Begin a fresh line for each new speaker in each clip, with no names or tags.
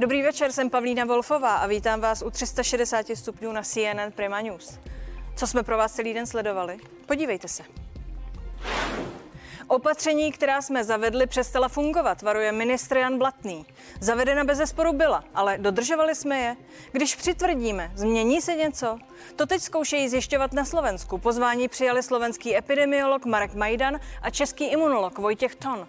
Dobrý večer, jsem Pavlína Wolfová a vítám vás u 360 stupňů na CNN Prima News. Co jsme pro vás celý den sledovali? Podívejte se. Opatření, která jsme zavedli, přestala fungovat, varuje ministr Jan Blatný. Zavedena bez zesporu byla, ale dodržovali jsme je. Když přitvrdíme, změní se něco? To teď zkoušejí zjišťovat na Slovensku. Pozvání přijali slovenský epidemiolog Marek Majdan a český imunolog Vojtěch Ton.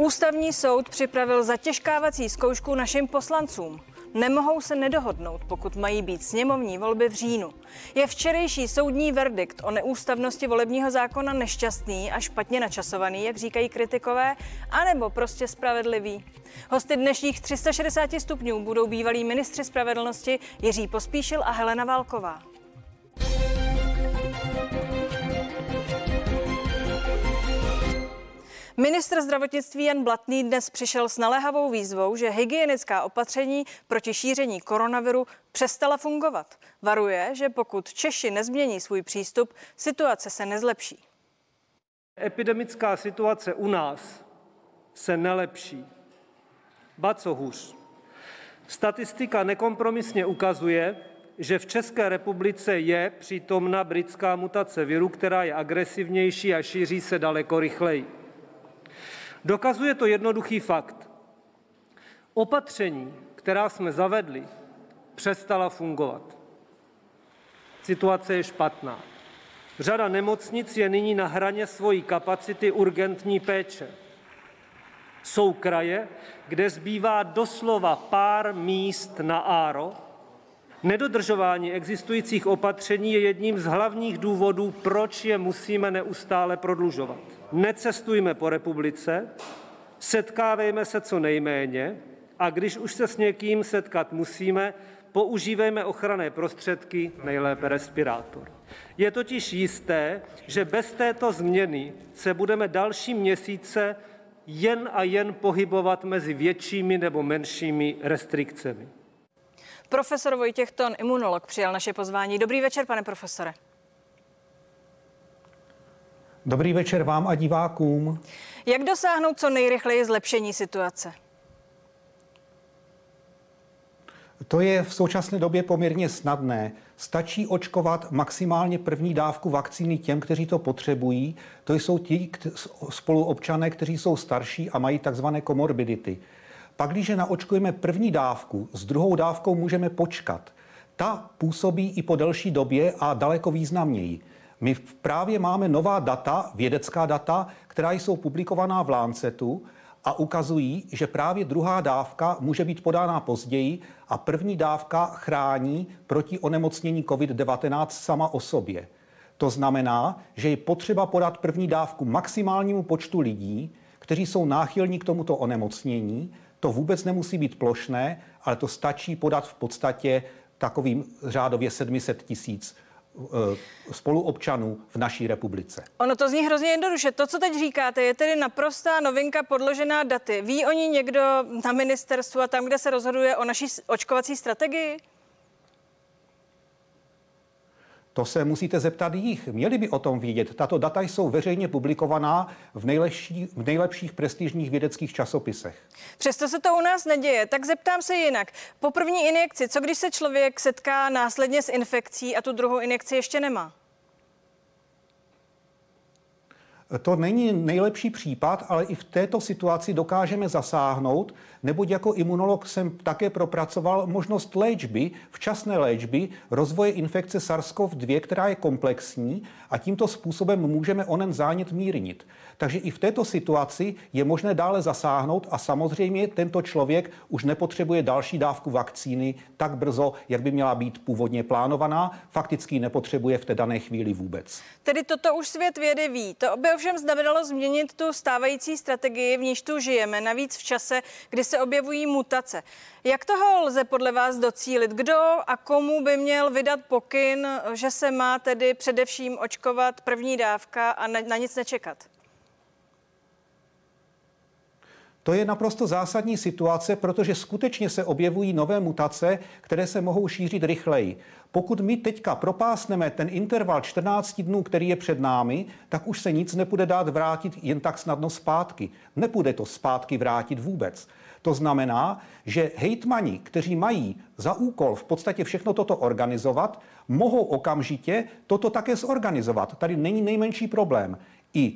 Ústavní soud připravil zatěžkávací zkoušku našim poslancům. Nemohou se nedohodnout, pokud mají být sněmovní volby v říjnu. Je včerejší soudní verdikt o neústavnosti volebního zákona nešťastný a špatně načasovaný, jak říkají kritikové, anebo prostě spravedlivý? Hosty dnešních 360 stupňů budou bývalí ministři spravedlnosti Jiří Pospíšil a Helena Válková. Ministr zdravotnictví Jan Blatný dnes přišel s naléhavou výzvou, že hygienická opatření proti šíření koronaviru přestala fungovat. Varuje, že pokud Češi nezmění svůj přístup, situace se nezlepší.
Epidemická situace u nás se nelepší. Ba co hůř. Statistika nekompromisně ukazuje, že v České republice je přítomna britská mutace viru, která je agresivnější a šíří se daleko rychleji. Dokazuje to jednoduchý fakt. Opatření, která jsme zavedli, přestala fungovat. Situace je špatná. Řada nemocnic je nyní na hraně svojí kapacity urgentní péče. Jsou kraje, kde zbývá doslova pár míst na áro. Nedodržování existujících opatření je jedním z hlavních důvodů, proč je musíme neustále prodlužovat necestujme po republice, setkávejme se co nejméně a když už se s někým setkat musíme, používejme ochranné prostředky, nejlépe respirátor. Je totiž jisté, že bez této změny se budeme další měsíce jen a jen pohybovat mezi většími nebo menšími restrikcemi.
Profesor Vojtěch Ton, imunolog, přijal naše pozvání. Dobrý večer, pane profesore.
Dobrý večer vám a divákům.
Jak dosáhnout co nejrychleji zlepšení situace?
To je v současné době poměrně snadné. Stačí očkovat maximálně první dávku vakcíny těm, kteří to potřebují. To jsou ti spoluobčané, kteří jsou starší a mají takzvané komorbidity. Pak, když naočkujeme první dávku, s druhou dávkou můžeme počkat. Ta působí i po delší době a daleko významněji. My právě máme nová data, vědecká data, která jsou publikovaná v Lancetu a ukazují, že právě druhá dávka může být podána později a první dávka chrání proti onemocnění COVID-19 sama o sobě. To znamená, že je potřeba podat první dávku maximálnímu počtu lidí, kteří jsou náchylní k tomuto onemocnění. To vůbec nemusí být plošné, ale to stačí podat v podstatě takovým řádově 700 tisíc spoluobčanů v naší republice.
Ono to zní hrozně jednoduše. To, co teď říkáte, je tedy naprostá novinka podložená daty. Ví oni někdo na ministerstvu a tam, kde se rozhoduje o naší očkovací strategii?
To se musíte zeptat jich. Měli by o tom vědět. Tato data jsou veřejně publikovaná v, nejlepší, v nejlepších prestižních vědeckých časopisech.
Přesto se to u nás neděje, tak zeptám se jinak. Po první injekci, co když se člověk setká následně s infekcí a tu druhou injekci ještě nemá?
To není nejlepší případ, ale i v této situaci dokážeme zasáhnout, neboť jako imunolog jsem také propracoval možnost léčby, včasné léčby, rozvoje infekce SARS-CoV-2, která je komplexní a tímto způsobem můžeme onen zánět mírnit. Takže i v této situaci je možné dále zasáhnout a samozřejmě tento člověk už nepotřebuje další dávku vakcíny tak brzo, jak by měla být původně plánovaná. Fakticky nepotřebuje v té dané chvíli vůbec.
Tedy toto už svět vědy ví. To by ovšem znamenalo změnit tu stávající strategii, v níž tu žijeme, navíc v čase, kdy se objevují mutace. Jak toho lze podle vás docílit? Kdo a komu by měl vydat pokyn, že se má tedy především očkovat první dávka a na, na nic nečekat?
To je naprosto zásadní situace, protože skutečně se objevují nové mutace, které se mohou šířit rychleji. Pokud my teďka propásneme ten interval 14 dnů, který je před námi, tak už se nic nepůjde dát vrátit jen tak snadno zpátky. Nepůjde to zpátky vrátit vůbec. To znamená, že hejtmani, kteří mají za úkol v podstatě všechno toto organizovat, mohou okamžitě toto také zorganizovat. Tady není nejmenší problém. I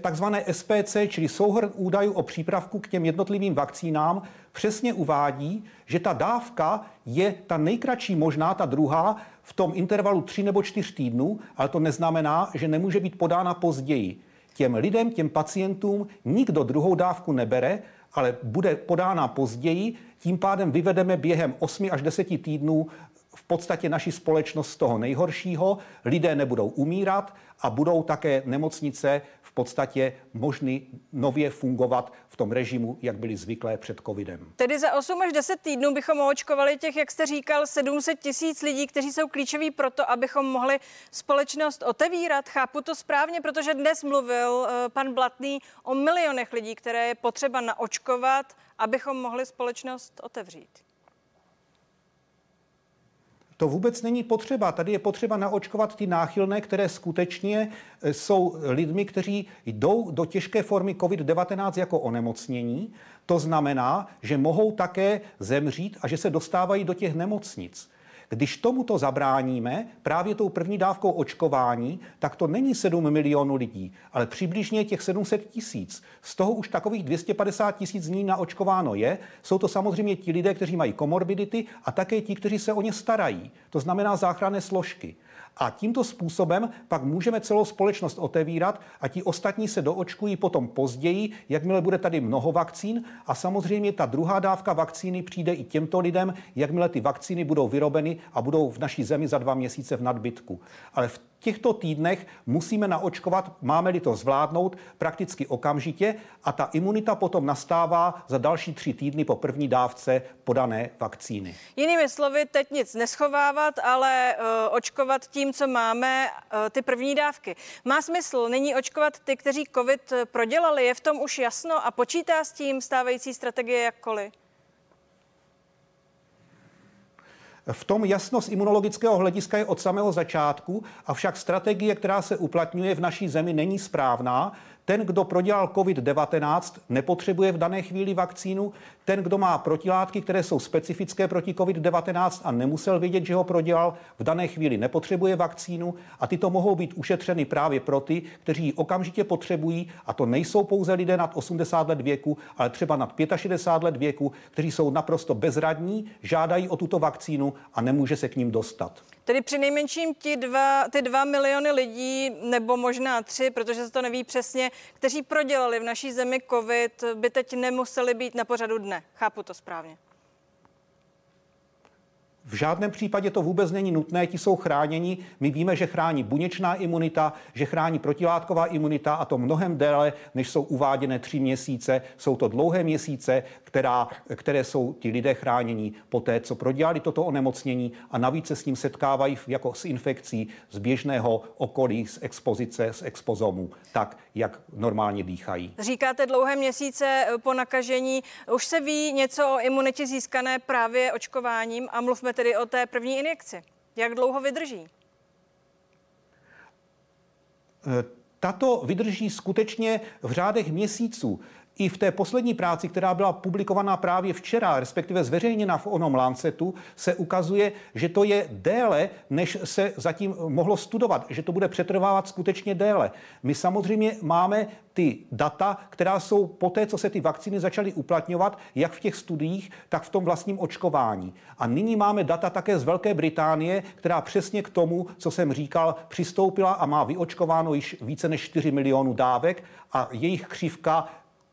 takzvané SPC, čili souhrn údajů o přípravku k těm jednotlivým vakcínám, přesně uvádí, že ta dávka je ta nejkratší možná, ta druhá, v tom intervalu 3 nebo 4 týdnů, ale to neznamená, že nemůže být podána později. Těm lidem, těm pacientům nikdo druhou dávku nebere, ale bude podána později, tím pádem vyvedeme během 8 až 10 týdnů v podstatě naši společnost z toho nejhoršího, lidé nebudou umírat a budou také nemocnice podstatě možný nově fungovat v tom režimu, jak byli zvyklé před covidem.
Tedy za 8 až 10 týdnů bychom očkovali těch, jak jste říkal, 700 tisíc lidí, kteří jsou klíčoví pro to, abychom mohli společnost otevírat. Chápu to správně, protože dnes mluvil eh, pan Blatný o milionech lidí, které je potřeba naočkovat, abychom mohli společnost otevřít.
To vůbec není potřeba. Tady je potřeba naočkovat ty náchylné, které skutečně e, jsou lidmi, kteří jdou do těžké formy COVID-19 jako onemocnění. To znamená, že mohou také zemřít a že se dostávají do těch nemocnic. Když tomuto zabráníme právě tou první dávkou očkování, tak to není 7 milionů lidí, ale přibližně těch 700 tisíc. Z toho už takových 250 tisíc dní naočkováno je. Jsou to samozřejmě ti lidé, kteří mají komorbidity a také ti, kteří se o ně starají. To znamená záchranné složky. A tímto způsobem pak můžeme celou společnost otevírat a ti ostatní se doočkují potom později, jakmile bude tady mnoho vakcín. A samozřejmě ta druhá dávka vakcíny přijde i těmto lidem, jakmile ty vakcíny budou vyrobeny a budou v naší zemi za dva měsíce v nadbytku. Ale v těchto týdnech musíme naočkovat, máme-li to zvládnout, prakticky okamžitě a ta imunita potom nastává za další tři týdny po první dávce podané vakcíny.
Jinými slovy, teď nic neschovávat, ale uh, očkovat tím, co máme, uh, ty první dávky. Má smysl nyní očkovat ty, kteří COVID prodělali, je v tom už jasno a počítá s tím stávající strategie jakkoliv?
V tom jasno z imunologického hlediska je od samého začátku, avšak strategie, která se uplatňuje v naší zemi, není správná. Ten, kdo prodělal COVID-19, nepotřebuje v dané chvíli vakcínu. Ten, kdo má protilátky, které jsou specifické proti COVID-19 a nemusel vědět, že ho prodělal, v dané chvíli nepotřebuje vakcínu a tyto mohou být ušetřeny právě pro ty, kteří ji okamžitě potřebují a to nejsou pouze lidé nad 80 let věku, ale třeba nad 65 let věku, kteří jsou naprosto bezradní, žádají o tuto vakcínu a nemůže se k ním dostat.
Tedy při nejmenším ti dva, ty dva miliony lidí, nebo možná tři, protože se to neví přesně, kteří prodělali v naší zemi COVID, by teď nemuseli být na pořadu dne. Chápu to správně.
V žádném případě to vůbec není nutné, ti jsou chráněni. My víme, že chrání buněčná imunita, že chrání protilátková imunita a to mnohem déle, než jsou uváděné tři měsíce. Jsou to dlouhé měsíce, která, které jsou ti lidé chráněni po té, co prodělali toto onemocnění a navíc se s ním setkávají jako s infekcí z běžného okolí, z expozice, z expozomu, tak, jak normálně dýchají.
Říkáte dlouhé měsíce po nakažení. Už se ví něco o imunitě získané právě očkováním a mluvme tedy o té první injekci. Jak dlouho vydrží?
Eh, tato vydrží skutečně v řádech měsíců. I v té poslední práci, která byla publikovaná právě včera, respektive zveřejněna v onom Lancetu, se ukazuje, že to je déle, než se zatím mohlo studovat, že to bude přetrvávat skutečně déle. My samozřejmě máme ty data, která jsou po té, co se ty vakcíny začaly uplatňovat, jak v těch studiích, tak v tom vlastním očkování. A nyní máme data také z Velké Británie, která přesně k tomu, co jsem říkal, přistoupila a má vyočkováno již více než 4 milionů dávek a jejich křivka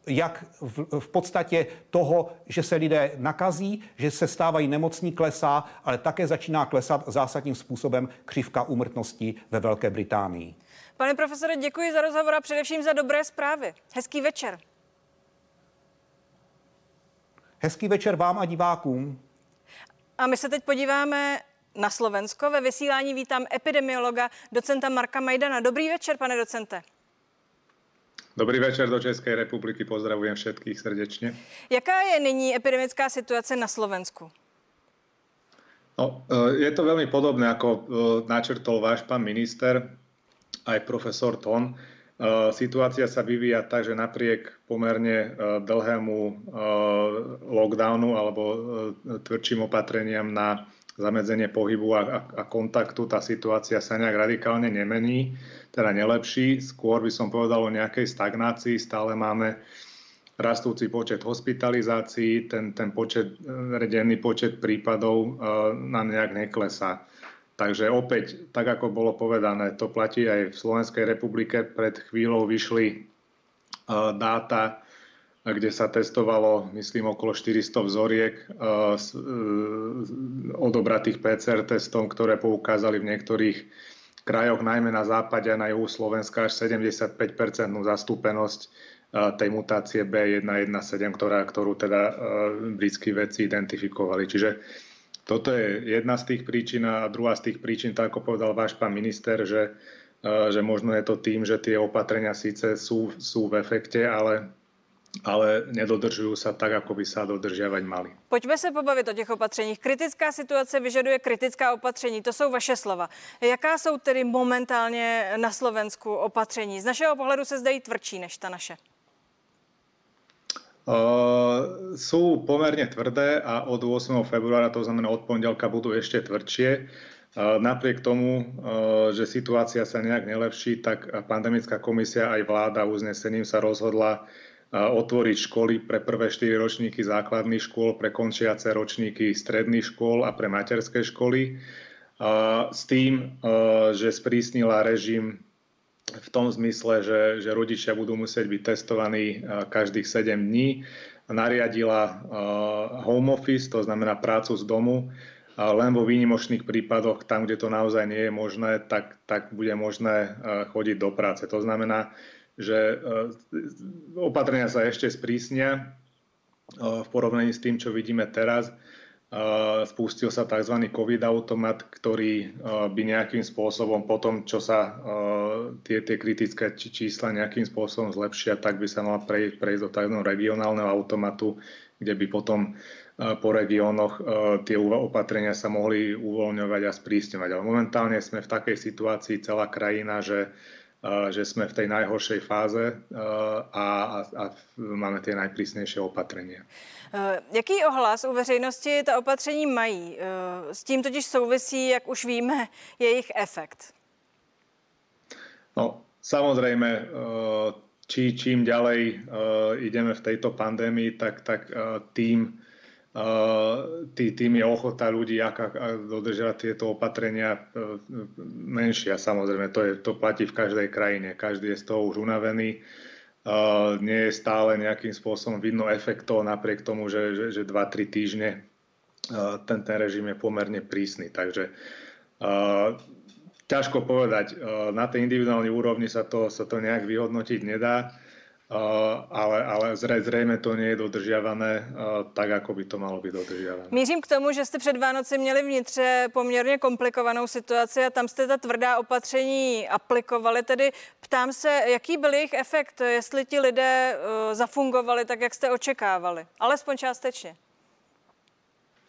jak v, v podstatě toho, že se lidé nakazí, že se stávají nemocní, klesá, ale také začíná klesat zásadním způsobem křivka úmrtnosti ve Velké Británii.
Pane profesore, děkuji za rozhovor a především za dobré zprávy. Hezký večer.
Hezký večer vám a divákům.
A my se teď podíváme na Slovensko. Ve vysílání vítám epidemiologa, docenta Marka Majdana. Dobrý večer, pane docente.
Dobrý večer do České republiky, pozdravujem všetkých srdečně.
Jaká je nyní epidemická situace na Slovensku?
No, e, je to veľmi podobné, ako e, načrtol váš pán minister, aj profesor Ton. E, Situácia sa vyvíja tak, že napriek pomerne dlhému lockdownu alebo tvrdším opatreniam na zamedzenie pohybu a, a kontaktu, tá situácia sa nejak radikálne nemení, teda nelepší. Skôr by som povedal o nejakej stagnácii. Stále máme rastúci počet hospitalizácií, ten, ten počet, denný počet prípadov nám nejak neklesá. Takže opäť, tak ako bolo povedané, to platí aj v Slovenskej republike. Pred chvíľou vyšli dáta kde sa testovalo, myslím, okolo 400 vzoriek eh, eh, odobratých PCR testov, ktoré poukázali v niektorých krajoch, najmä na západe a na juhu Slovenska, až 75% zastúpenosť eh, tej mutácie B117, ktorá, ktorú teda britskí vedci identifikovali. Čiže toto je jedna z tých príčin a druhá z tých príčin, tak ako povedal váš pán minister, že, že možno je to tým, že tie opatrenia síce sú, sú v efekte, ale ale nedodržují se tak, jako by se dodržiavať mali.
Pojďme se pobavit o těch opatřeních. Kritická situace vyžaduje kritická opatření, to jsou vaše slova. Jaká jsou tedy momentálně na Slovensku opatření? Z našeho pohledu se zdají tvrdší než ta naše.
Uh, sú pomerne tvrdé a od 8. februára, to znamená od pondelka, budú ešte tvrdšie. Uh, napriek tomu, uh, že situácia sa nejak nelepší, tak pandemická komisia aj vláda uznesením sa rozhodla otvoriť školy pre prvé 4 ročníky základných škôl, pre končiace ročníky stredných škôl a pre materské školy. S tým, že sprísnila režim v tom zmysle, že, že rodičia budú musieť byť testovaní každých 7 dní. Nariadila home office, to znamená prácu z domu, len vo výnimočných prípadoch, tam, kde to naozaj nie je možné, tak, tak bude možné chodiť do práce. To znamená, že e, opatrenia sa ešte sprísnia e, v porovnaní s tým, čo vidíme teraz. E, spustil sa tzv. COVID automat, ktorý by nejakým spôsobom po tom, čo sa tie, tie kritické čísla nejakým spôsobom zlepšia, tak by sa mal prejsť, prejsť do tzv. regionálneho automatu, kde by potom po regiónoch tie opatrenia sa mohli uvoľňovať a sprísňovať. Ale momentálne sme v takej situácii celá krajina, že že sme v tej najhoršej fáze a, a, a máme tie najprísnejšie opatrenia.
Jaký ohlas u veřejnosti ta opatření mají? S tím totiž souvisí, jak už víme, jejich efekt.
No, samozrejme, či, čím ďalej ideme v tejto pandémii, tak, tak tým tý, tým je ochota ľudí aká, dodržať tieto opatrenia e, menšia. Samozrejme, to, je, to platí v každej krajine. Každý je z toho už unavený. Uh, nie je stále nejakým spôsobom vidno efektov, napriek tomu, že, že, že 2-3 týždne uh, ten, ten režim je pomerne prísny. Takže uh, ťažko povedať. Na tej individuálnej úrovni sa to, sa to nejak vyhodnotiť nedá ale, ale zřejmě to nie je dodržiavané tak, jako by to malo být dodržiavané.
Mířím k tomu, že jste před Vánoci měli vnitře poměrně komplikovanou situaci a tam jste ta tvrdá opatření aplikovali. Tedy ptám se, jaký byl jejich efekt, jestli ti lidé uh, zafungovali tak, jak jste očekávali, alespoň částečně.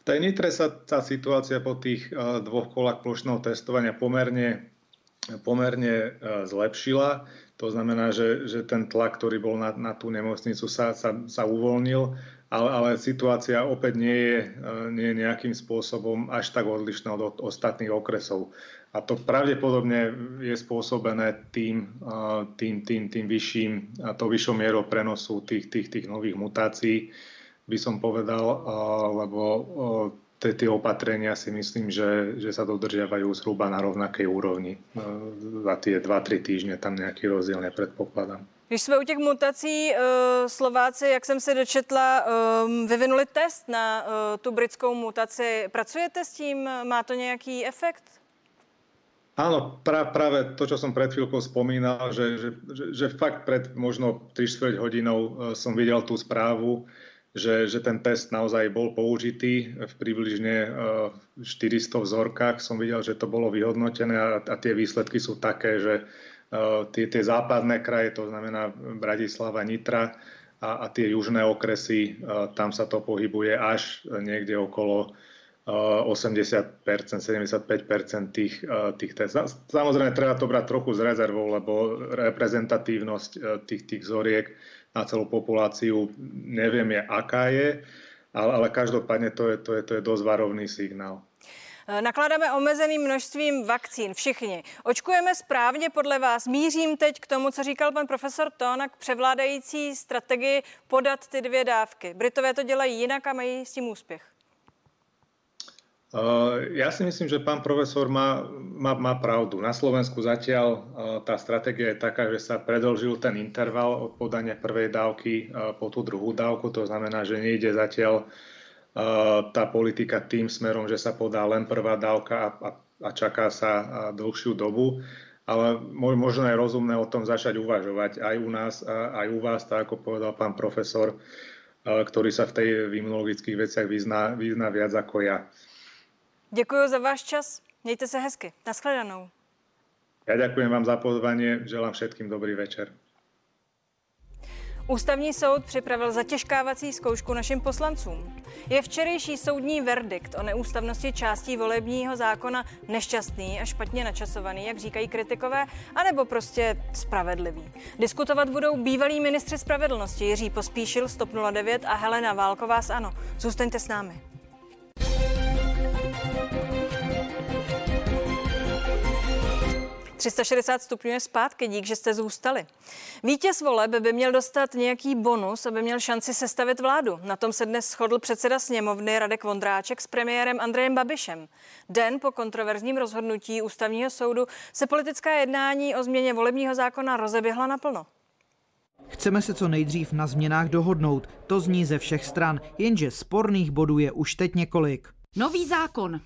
V tej Nitre sa tá situácia po tých dvoch kolách plošného testovania pomerne, pomerne uh, zlepšila. To znamená, že, že ten tlak, ktorý bol na, na tú nemocnicu, sa, sa, sa uvoľnil, ale, ale situácia opäť nie je, eh, nie je nejakým spôsobom až tak odlišná od, ostatných okresov. A to pravdepodobne je spôsobené tým, eh, tým, tým, tým vyšším, to vyššou mierou prenosu tých, tých, tých nových mutácií, by som povedal, eh, lebo tie opatrenia si myslím, že, že sa dodržiavajú zhruba na rovnakej úrovni. Za tie 2-3 týždne tam nejaký rozdiel nepredpokladám.
Když jsme u těch mutací, eh, Slováci, jak jsem se dočetla, eh, vyvinuli test na eh, tu britskou mutaci. Pracujete s tím? Má to nějaký efekt?
Áno, pra, práve to, čo som pred chvíľkou spomínal, že, že, že, že fakt pred možno 3-4 hodinou som videl tú správu, že, že ten test naozaj bol použitý v približne 400 eh, vzorkách. Som videl, že to bolo vyhodnotené a, a tie výsledky sú také, že uh, tie, tie západné kraje, to znamená Bratislava, Nitra a, a tie južné okresy, uh, tam sa to pohybuje až niekde okolo 80%, 75% tých, tých testov. Samozrejme, treba to brať trochu s rezervou, lebo reprezentatívnosť tých, tých vzoriek na celú populáciu neviem je, aká je, ale, ale každopádne to je, to, je, to je dosť varovný signál.
Nakládáme omezeným množstvím vakcín, všichni. Očkujeme správně podle vás. Mířím teď k tomu, co říkal pan profesor Tón, k převládající strategii podat ty dvě dávky. Britové to dělají jinak a mají s tím úspěch.
Ja si myslím, že pán profesor má, má, má pravdu. Na Slovensku zatiaľ tá stratégia je taká, že sa predlžil ten interval od podania prvej dávky po tú druhú dávku. To znamená, že nejde zatiaľ tá politika tým smerom, že sa podá len prvá dávka a, a, a čaká sa dlhšiu dobu. Ale možno je rozumné o tom začať uvažovať aj u nás, aj u vás, tak ako povedal pán profesor, ktorý sa v tej imunologických veciach vyzná, vyzná viac ako ja.
Děkuji za váš čas. Mějte se hezky. Naschledanou.
Ja ďakujem vám za pozvanie. Želám všetkým dobrý večer.
Ústavní soud připravil zatěžkávací zkoušku našim poslancům. Je včerejší soudní verdikt o neústavnosti částí volebního zákona nešťastný a špatně načasovaný, jak říkají kritikové, anebo prostě spravedlivý. Diskutovat budou bývalí ministři spravedlnosti Jiří Pospíšil z TOP 09 a Helena Válková z ANO. Zůstaňte s námi. 360 stupňů je zpátky, dík, že jste zůstali. Vítěz voleb by měl dostat nějaký bonus, aby měl šanci sestavit vládu. Na tom se dnes shodl předseda sněmovny Radek Vondráček s premiérem Andrejem Babišem. Den po kontroverzním rozhodnutí ústavního soudu se politická jednání o změně volebního zákona rozeběhla naplno.
Chceme se co nejdřív na změnách dohodnout. To zní ze všech stran, jenže sporných bodů je už teď několik.
Nový zákon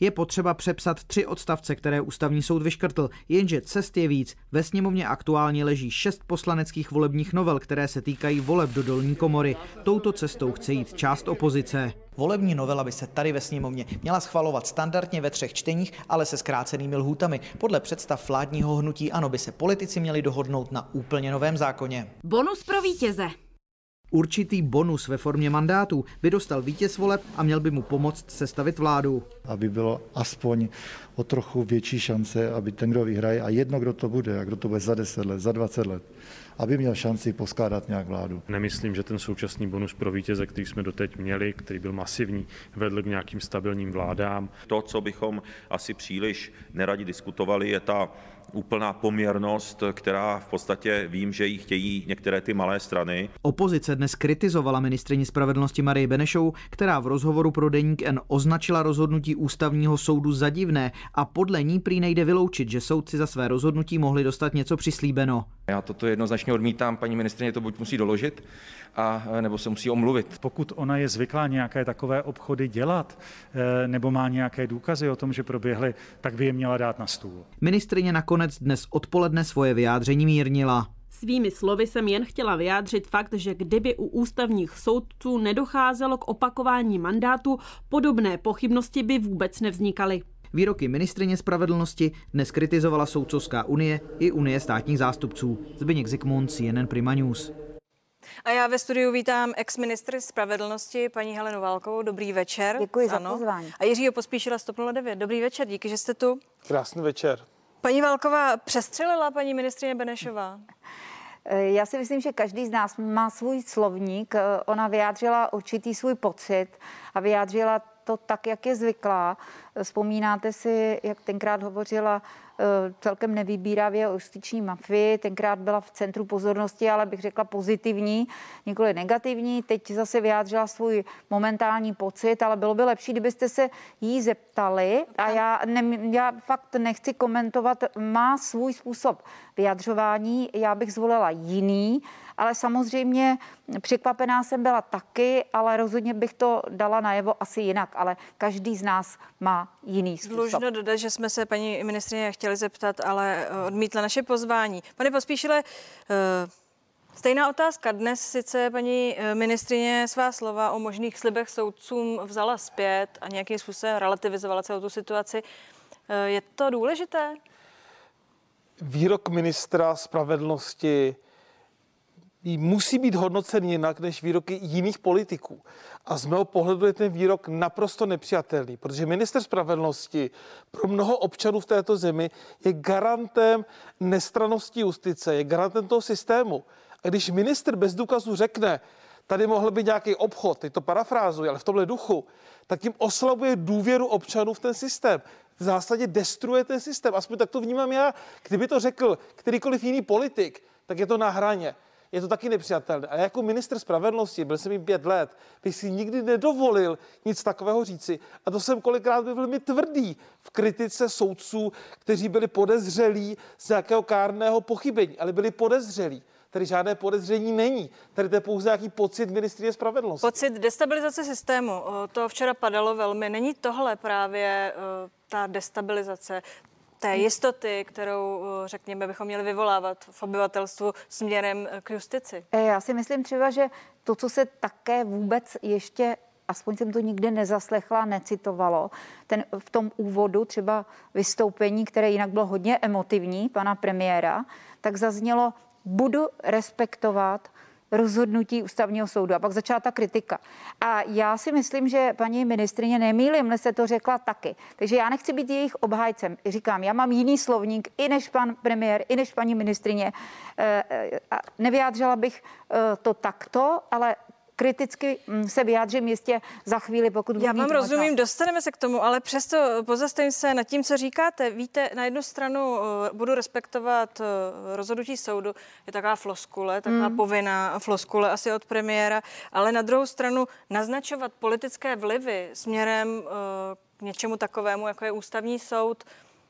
je potřeba přepsat tři odstavce, které ústavní soud vyškrtl, jenže cest je víc. Ve sněmovně aktuálně leží šest poslaneckých volebních novel, které se týkají voleb do dolní komory. Touto cestou chce jít část opozice.
Volební novela by se tady ve sněmovně měla schvalovat standardně ve třech čteních, ale se zkrácenými lhůtami. Podle představ vládního hnutí ano by se politici měli dohodnout na úplně novém zákoně.
Bonus pro vítěze.
Určitý bonus ve formě mandátů by dostal vítěz voleb a měl by mu pomoct sestavit vládu.
Aby bylo aspoň o trochu větší šance, aby ten, kdo vyhraje, a jedno, kdo to bude, a kdo to bude za 10 let, za 20 let, aby měl šanci poskládat nějak vládu.
Nemyslím, že ten současný bonus pro vítěze, který jsme doteď měli, který byl masivní, vedl k nějakým stabilním vládám.
To, co bychom asi příliš neradi diskutovali, je ta úplná poměrnost, která v podstatě vím, že ji chtějí některé ty malé strany.
Opozice dnes kritizovala ministrině spravedlnosti Marie Benešou, která v rozhovoru pro Deník N označila rozhodnutí ústavního soudu za divné a podle ní prý nejde vyloučit, že soudci za své rozhodnutí mohli dostat něco přislíbeno.
Já toto jednoznačně odmítám, paní ministrině to buď musí doložit, a nebo se musí omluvit.
Pokud ona je zvyklá nějaké takové obchody dělat, eh, nebo má nějaké důkazy o tom, že proběhly, tak by je měla dát na stůl.
Ministrině nakonec dnes odpoledne svoje vyjádření mírnila.
Svými slovy jsem jen chtěla vyjádřit fakt, že kdyby u ústavních soudců nedocházelo k opakování mandátu, podobné pochybnosti by vůbec nevznikaly.
Výroky ministrině spravedlnosti dnes kritizovala Soudcovská unie i Unie státních zástupců. Zbyněk Zikmund, CNN Prima News.
A já ve studiu vítám ex-ministry spravedlnosti, paní Helenu Válkovou. Dobrý večer.
Děkuji za pozvání.
A Jiřího Pospíšila z 09. Dobrý večer, díky, že jste tu.
Krásný večer.
Paní Válková, přestřelila paní ministrině Benešová?
Já si myslím, že každý z nás má svůj slovník. Ona vyjádřila určitý svůj pocit a vyjádřila to tak, jak je zvyklá. Vzpomínáte si, jak tenkrát hovořila Eh, celkem nevybíravě o justiční mafii. Tenkrát byla v centru pozornosti, ale bych řekla pozitivní, nikoli negativní. Teď zase vyjádřila svůj momentální pocit, ale bylo by lepší, kdybyste se jí zeptali. A já, ne, já fakt nechci komentovat, má svůj způsob vyjadřování, já bych zvolila jiný ale samozřejmě překvapená jsem byla taky, ale rozhodně bych to dala najevo asi jinak, ale každý z nás má jiný způsob.
Dlužno dodat, že jsme se paní ministrině chtěli zeptat, ale eh, odmítla naše pozvání. Pane Pospíšile, eh, Stejná otázka. Dnes sice paní eh, ministrině svá slova o možných slibech soudcům vzala zpět a nějakým způsobem relativizovala celou tu situaci. Je to důležité?
Výrok ministra spravedlnosti musí být hodnocen jinak než výroky jiných politiků. A z mého pohledu je ten výrok naprosto nepřijatelný, protože minister spravedlnosti pro mnoho občanů v této zemi je garantem nestranosti justice, je garantem toho systému. A když minister bez důkazu řekne, tady mohl být nějaký obchod, teď to parafrázuji, ale v tomhle duchu, tak tím oslabuje důvěru občanů v ten systém. V zásadě destruuje ten systém. Aspoň tak to vnímám já. Kdyby to řekl kterýkoliv jiný politik, tak je to na hraně je to taky nepřijatelné. A jako minister spravedlnosti, byl jsem jim pět let, bych si nikdy nedovolil nic takového říci. A to jsem kolikrát byl velmi tvrdý v kritice soudců, kteří byli podezřelí z nějakého kárného pochybení, ale byli podezřelí. Tady žádné podezření není. Tady to je pouze nějaký pocit ministrie spravedlnosti.
Pocit destabilizace systému, to včera padalo velmi. Není tohle právě ta destabilizace, té jistoty, kterou, eh, řekněme, bychom měli vyvolávat v obyvatelstvu směrem k justici?
Eh, já si myslím třeba, že to, co se také vůbec ještě aspoň jsem to nikdy nezaslechla, necitovalo, ten v tom úvodu třeba vystoupení, které jinak bylo hodně emotivní, pana premiéra, tak zaznělo, budu respektovat rozhodnutí ústavního soudu. A pak začala ta kritika. A já si myslím, že paní ministrině nemýlim, se to řekla taky. Takže já nechci být jejich obhájcem. Říkám, já mám jiný slovník i než pan premiér, i než paní ministrině. Eh, eh, nevyjádřila bych eh, to takto, ale kriticky mm, se vyjádřím jistě za chvíli, pokud
Já vám rozumím,
možnost.
dostaneme se k tomu, ale přesto pozastavím se nad tím, co říkáte. Víte, na jednu stranu eh, budu respektovat eh, rozhodnutí soudu, je taková floskule, taková mm. povinná floskule asi od premiéra, ale na druhou stranu naznačovat politické vlivy směrem eh, k něčemu takovému, jako je ústavní soud,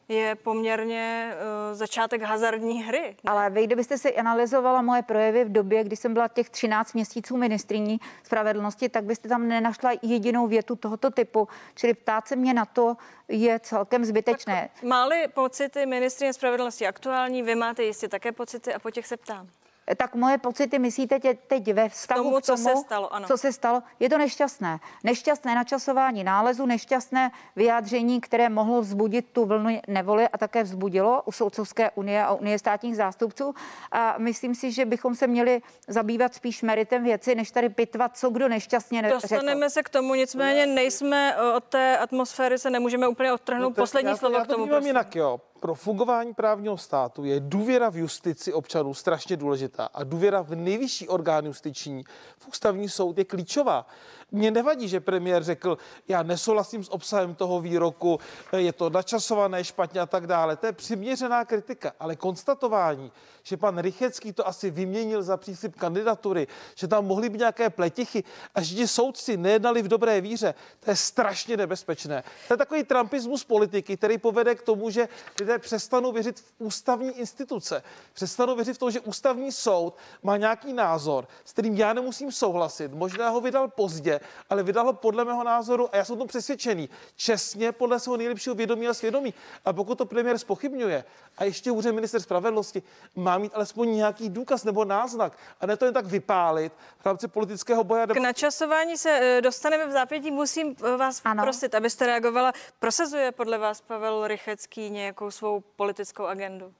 je poměrně uh, začátek hazardní hry.
Ne? Ale vy, kdybyste si analyzovala moje projevy v době, kdy jsem byla těch 13 měsíců ministriní spravedlnosti, tak byste tam nenašla jedinou větu tohoto typu. Čili ptát se mě na to je celkem zbytečné.
Tak máli pocity ministrině spravedlnosti aktuální, vy máte jistě také pocity a po těch se ptám
tak moje pocity myslíte tě, teď ve vztahu
tomu,
k tomu,
co se stalo, ano.
co se stalo, je to nešťastné. Nešťastné načasování nálezu, nešťastné vyjádření, které mohlo vzbudit tu vlnu nevoli a také vzbudilo u Soudcovské unie a Unie státních zástupců. A myslím si, že bychom se měli zabývat spíš meritem věci, než tady pitvat, co kdo nešťastně
řekl. Dostaneme se k tomu, nicméně nejsme od té atmosféry, se nemůžeme úplně odtrhnout. No Poslední
já,
slovo
já
k tomu.
To jinak, jo pro fungování právního státu je důvěra v justici občanů strašně důležitá a důvěra v nejvyšší orgán justiční, v ústavní soud je klíčová. Mně nevadí, že premiér řekl, já nesouhlasím s obsahem toho výroku, je to načasované špatně a tak dále. To je přiměřená kritika, ale konstatování, že pan Rychecký to asi vyměnil za příslip kandidatury, že tam mohly být nějaké pletichy a že ti soudci nejednali v dobré víře, to je strašně nebezpečné. To je takový trumpismus politiky, který povede k tomu, že lidé přestanou věřit v ústavní instituce, přestanou věřit v to, že ústavní soud má nějaký názor, s kterým já nemusím souhlasit, možná ho vydal pozdě, ale vydal ho podle mého názoru, a já jsem o tom přesvědčený, čestně podle svého nejlepšího vědomí a svědomí. A pokud to premiér spochybňuje, a ještě hůře minister spravedlnosti, má mít alespoň nějaký důkaz nebo náznak, a ne to jen tak vypálit v rámci politického boje.
K načasování se eh, dostaneme v zápětí. Musím eh, vás ano. prosit, abyste reagovala. Prosazuje podle vás Pavel Rychecký nějakou svou politickou agendu?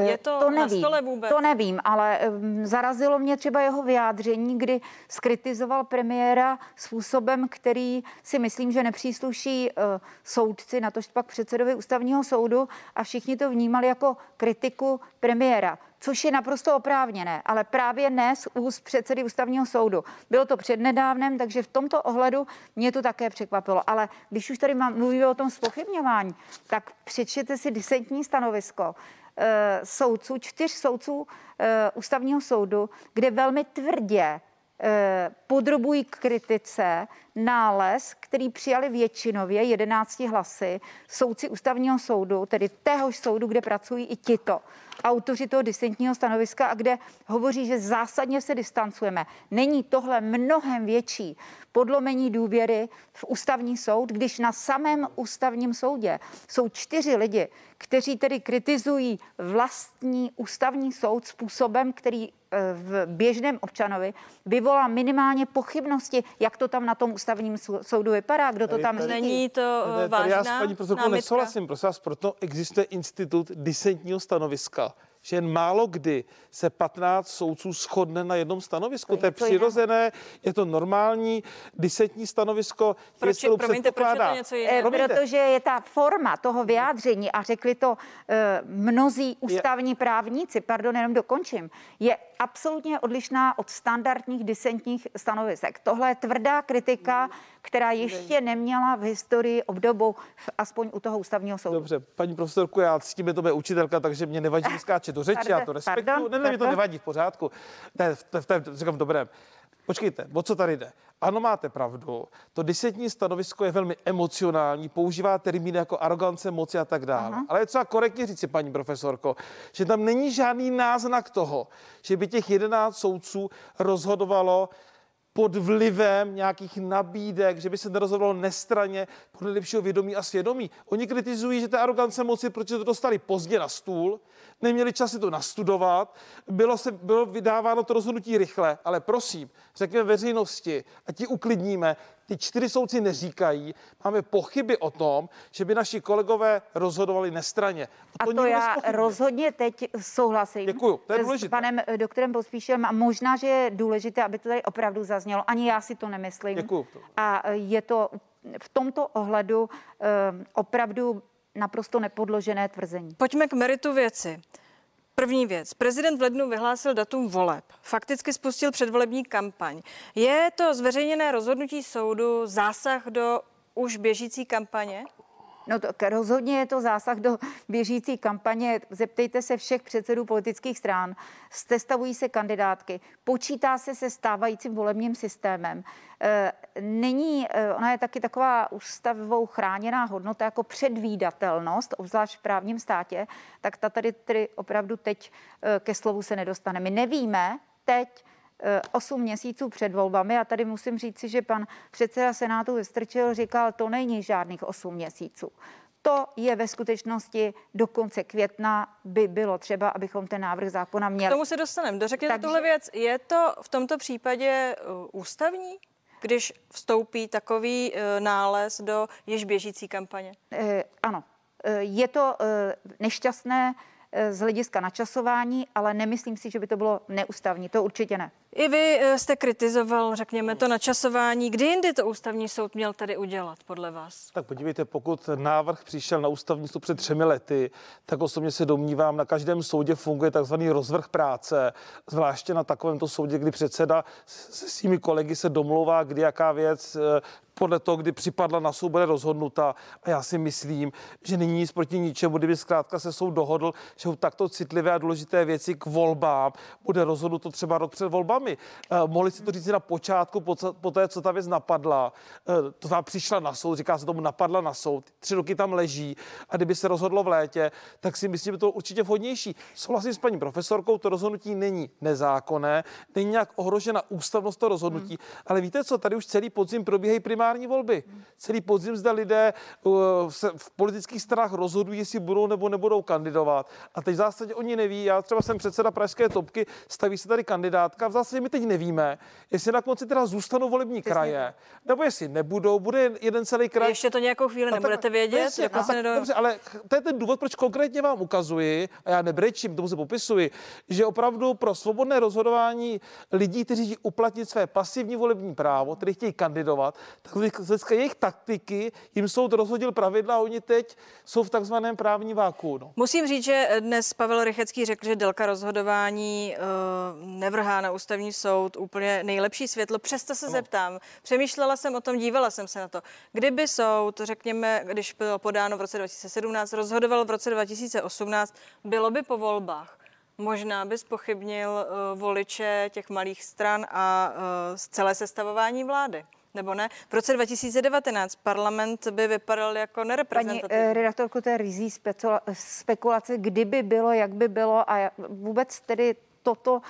Je eh, to, to nevím, na stole vůbec?
To nevím, ale um, zarazilo mě třeba jeho vyjádření, kdy skritizoval premiéra způsobem, který si myslím, že nepřísluší uh, soudci, na tož pak předsedovi ústavního soudu a všichni to vnímali jako kritiku premiéra což je naprosto oprávněné, ale právě ne z úst předsedy ústavního soudu. Bylo to přednedávnem, takže v tomto ohledu mě to také překvapilo. Ale když už tady mám, mluvíme o tom spochybňování, tak přečtěte si disentní stanovisko Eh, soudců, čtyř soudců eh, ústavního soudu, kde velmi tvrdě eh, podrobují kritice nález, který přijali většinově 11 hlasy soudci ústavního soudu, tedy téhož soudu, kde pracují i tito autoři toho disentního stanoviska a kde hovoří, že zásadně se distancujeme. Není tohle mnohem větší podlomení důvěry v ústavní soud, když na samém ústavním soudě jsou čtyři lidi, kteří tedy kritizují vlastní ústavní soud způsobem, který eh, v běžném občanovi vyvolá minimálně pochybnosti, jak to tam na tom ústavním soudu vypadá, kdo to tam
řídí. Není to
tady, eh, vážná Já s paní profesorkou nesouhlasím, prosím vás, proto existuje institut disentního stanoviska, že jen málo kdy se 15 soudců shodne na jednom stanovisku.
To
To je
je to
přirozené, je to normální disetní stanovisko.
Proč,
kterou
promiňte, proč je to něco
Eh,
jiného?
Promiňte.
Protože je ta forma toho vyjádření, a řekli to eh, mnozí ústavní právníci, pardon, jenom dokončím, je absolutně odlišná od standardních disentních stanovisek. Tohle je tvrdá kritika, která ještě neměla v historii obdobu, v- aspoň u toho ústavního soudu.
Dobře, paní profesorku, já s tím je to moje učitelka, takže mě nevadí, skáče do řeči, já to respektuju.
pardon,
Ne, ne, mě to nevadí, v pořádku. Ne, v, v, v, říkám v dobrém. Počkejte, o co tady jde? Ano, máte pravdu. To disetní stanovisko je velmi emocionální, používá termíny jako arogance, moci a tak dále.
Aha.
Ale je třeba korektně říci, paní profesorko, že tam není žádný náznak toho, že by těch 11 soudců rozhodovalo pod vlivem nějakých nabídek, že by se nerozhodovalo nestraně podle lepšího vědomí a svědomí. Oni kritizují, že je arogance moci, protože to dostali pozdě na stůl, neměli čas si to nastudovat, bylo, se, bylo vydáváno to rozhodnutí rychle, ale prosím, řekněme veřejnosti a ti uklidníme, ty čtyři soudci neříkají, máme pochyby o tom, že by naši kolegové rozhodovali nestraně.
A to,
nikdo
já
nezpochybňuje.
rozhodně teď souhlasím
Děkuju, to je
s
důležité.
panem eh, doktorem Pospíšilem a možná, že je důležité, aby to tady opravdu zaznělo. Ani já si to nemyslím.
Děkuju.
A eh, je to v tomto ohledu eh, opravdu naprosto nepodložené tvrzení.
Pojďme k meritu věci. První věc. Prezident v lednu vyhlásil datum voleb. Fakticky spustil předvolební kampaň. Je to zveřejněné rozhodnutí soudu zásah do už běžící kampaně?
No to rozhodně je to zásah do běžící kampaně. Zeptejte se všech předsedů politických stran. Sestavují se kandidátky. Počítá se se stávajícím volebním systémem. E, Není, e, ona je taky taková ústavou chráněná hodnota jako předvídatelnost, obzvlášť v právním státě, tak ta tady tedy opravdu teď e, ke slovu se nedostane. My nevíme teď, 8 měsíců před volbami a tady musím říci, že pan předseda Senátu Vystrčil říkal, to není žádných 8 měsíců. To je ve skutečnosti do konce května by bylo třeba, abychom ten návrh zákona
K
měli.
tomu se dostaneme. Dořekněte
Takže-
tuhle věc. Je to v tomto případě uh, ústavní, když vstoupí takový uh, nález do již běžící kampaně?
Eh, Ano, Eh, je to eh, nešťastné eh, z hlediska načasování, ale nemyslím si, že by to bylo neústavní. To určitě ne.
I vy eh, jste kritizoval, řekněme, to načasování. Kdy jindy to ústavní soud měl tady udělat, podle vás?
Tak podívejte, pokud návrh přišel na ústavní soud před třemi lety, tak osobně se domnívám, na každém soudě funguje takzvaný rozvrh práce, zvláště na takovémto soudě, kdy předseda se svými kolegy se domlouvá, kdy jaká věc eh, podle toho, kdy připadla na soud, bude rozhodnuta. A já si myslím, že není nic proti ničemu, kdyby zkrátka se soud dohodl, že u takto citlivé a důležité věci k volbám bude rozhodnuto třeba rok před volbami. Eh, mohli si to říct na počátku, po, po té, co ta věc napadla. Eh, to tam přišla na soud, říká se tomu napadla na soud. Tři roky tam leží a kdyby se rozhodlo v létě, tak si myslím, že to určitě vhodnější. Souhlasím s paní profesorkou, to rozhodnutí není nezákonné, není nějak ohrožena ústavnost toho rozhodnutí, ale víte co, tady už celý podzim probíhají primární volby. Celý podzim zde lidé uh, se v politických stranách rozhodují, jestli budou nebo nebudou kandidovat. A teď v zásadě oni neví, já třeba jsem předseda Pražské topky, staví se tady kandidátka, v zásadě my teď nevíme, jestli na konci teda zůstanou volební kraje, nebo jestli nebudou, bude jeden celý kraj.
Ještě to nějakou chvíli
tak-
nebudete vědět,
a
se
tak. Dobře, ale to je ten důvod, proč konkrétně vám ukazuji, a já nebrečím, tomu se popisuji, že opravdu pro svobodné rozhodování lidí, kteří chtějí uplatnit své pasivní volební právo, tedy chtějí kandidovat, tak z hlediska jejich taktiky jim soud rozhodil pravidla a oni teď jsou v takzvaném právním váku. No.
Musím říct, že dnes Pavel Rychecký řekl, že délka rozhodování uh, nevrhá na ústavní soud úplně nejlepší světlo. Přesto se zeptám, přemýšlela jsem o tom, dívala jsem se na to. Kdyby soud, řekněme, když bylo podáno v roce 2017, rozhodoval v roce 2018, bylo by po volbách. Možná by spochybnil uh, voliče těch malých stran a uh, celé sestavování vlády. Nebo ne? V roce 2019 parlament by vypadal jako
Paní
nereprezentativní.
eh, redaktorko, to je rizí spekulace, kdyby bylo, jak by bylo a vůbec tedy toto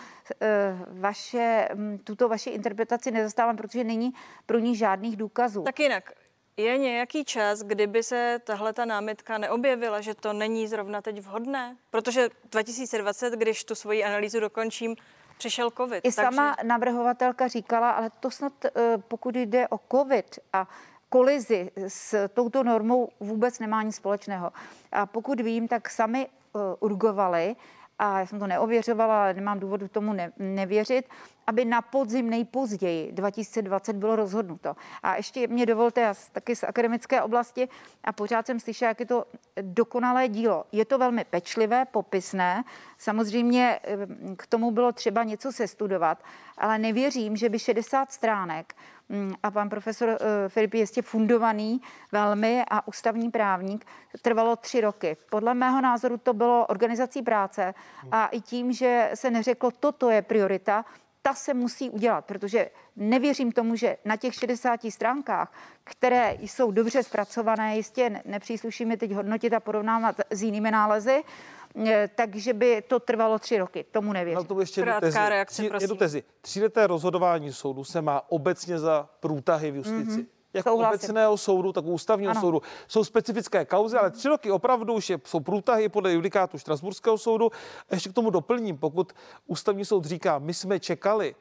eh, vaše, mm, tuto vaši interpretaci nezastávám, protože není pro ní žádných důkazů.
Tak jinak, je nějaký čas, kdyby se tahle ta námitka neobjevila, že to není zrovna teď vhodné? Protože 2020, když tu svoji analýzu dokončím, přišel covid.
I sama navrhovatelka říkala, ale to snad eh, pokud jde o covid a kolizi s touto normou vůbec nemá nic společného. A pokud vím, tak sami eh, urgovali a já jsem to neověřovala, ale nemám důvodu tomu ne, nevěřit, aby na podzim nejpozději 2020 bylo rozhodnuto. A ještě mě dovolte, já taky z akademické oblasti a pořád jsem slyšela, jak je to dokonalé dílo. Je to velmi pečlivé, popisné, samozřejmě k tomu bylo třeba něco sestudovat, ale nevěřím, že by 60 stránek mm, a pan profesor eh, Filip je jistě fundovaný velmi a ústavní právník, trvalo tři roky. Podle mého názoru to bylo organizací práce a i tím, že se neřeklo, toto je priorita, ta se musí udělat, protože nevěřím tomu, že na těch 60 stránkách, které jsou dobře zpracované, jistě nepřísluší mi teď hodnotit a porovnávat s jinými nálezy, eh, takže by to trvalo tři roky. Tomu nevěřím.
Na to ještě jednu tezi. Reakce, jednu tezi. Tříleté rozhodování soudu se má obecně za průtahy v justici. Mm-hmm jak Souhlasím. obecného soudu, tak u ústavního ano. soudu. Jsou specifické kauzy, ale tři roky opravdu už je, jsou průtahy podle judikátu Štrasburského soudu. A ještě k tomu doplním, pokud ústavní soud říká, my jsme čekali,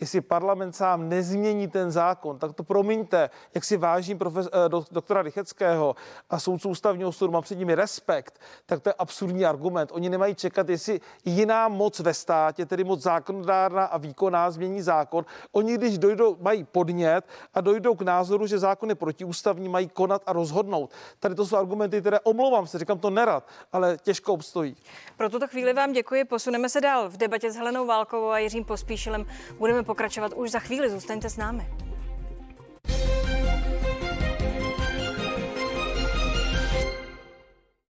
jestli parlament sám nezmění ten zákon, tak to promiňte, jak si vážím profes, eh, do, doktora Rycheckého a soudců ústavního soudu, mám před nimi respekt, tak to je absurdní argument. Oni nemají čekat, jestli jiná moc ve státě, tedy moc zákonodárná a výkonná, změní zákon. Oni, když dojdou, mají podnět a dojdou k názoru, že zákon je protiústavní, mají konat a rozhodnout. Tady to jsou argumenty, které omlouvám se, říkám to nerad, ale těžko obstojí.
Pro tuto chvíli vám děkuji. Posuneme se dál v debatě s Helenou Válkovou a Jiřím Pospíšilem. Budeme pokračovat už za chvíli, zůstaňte s námi.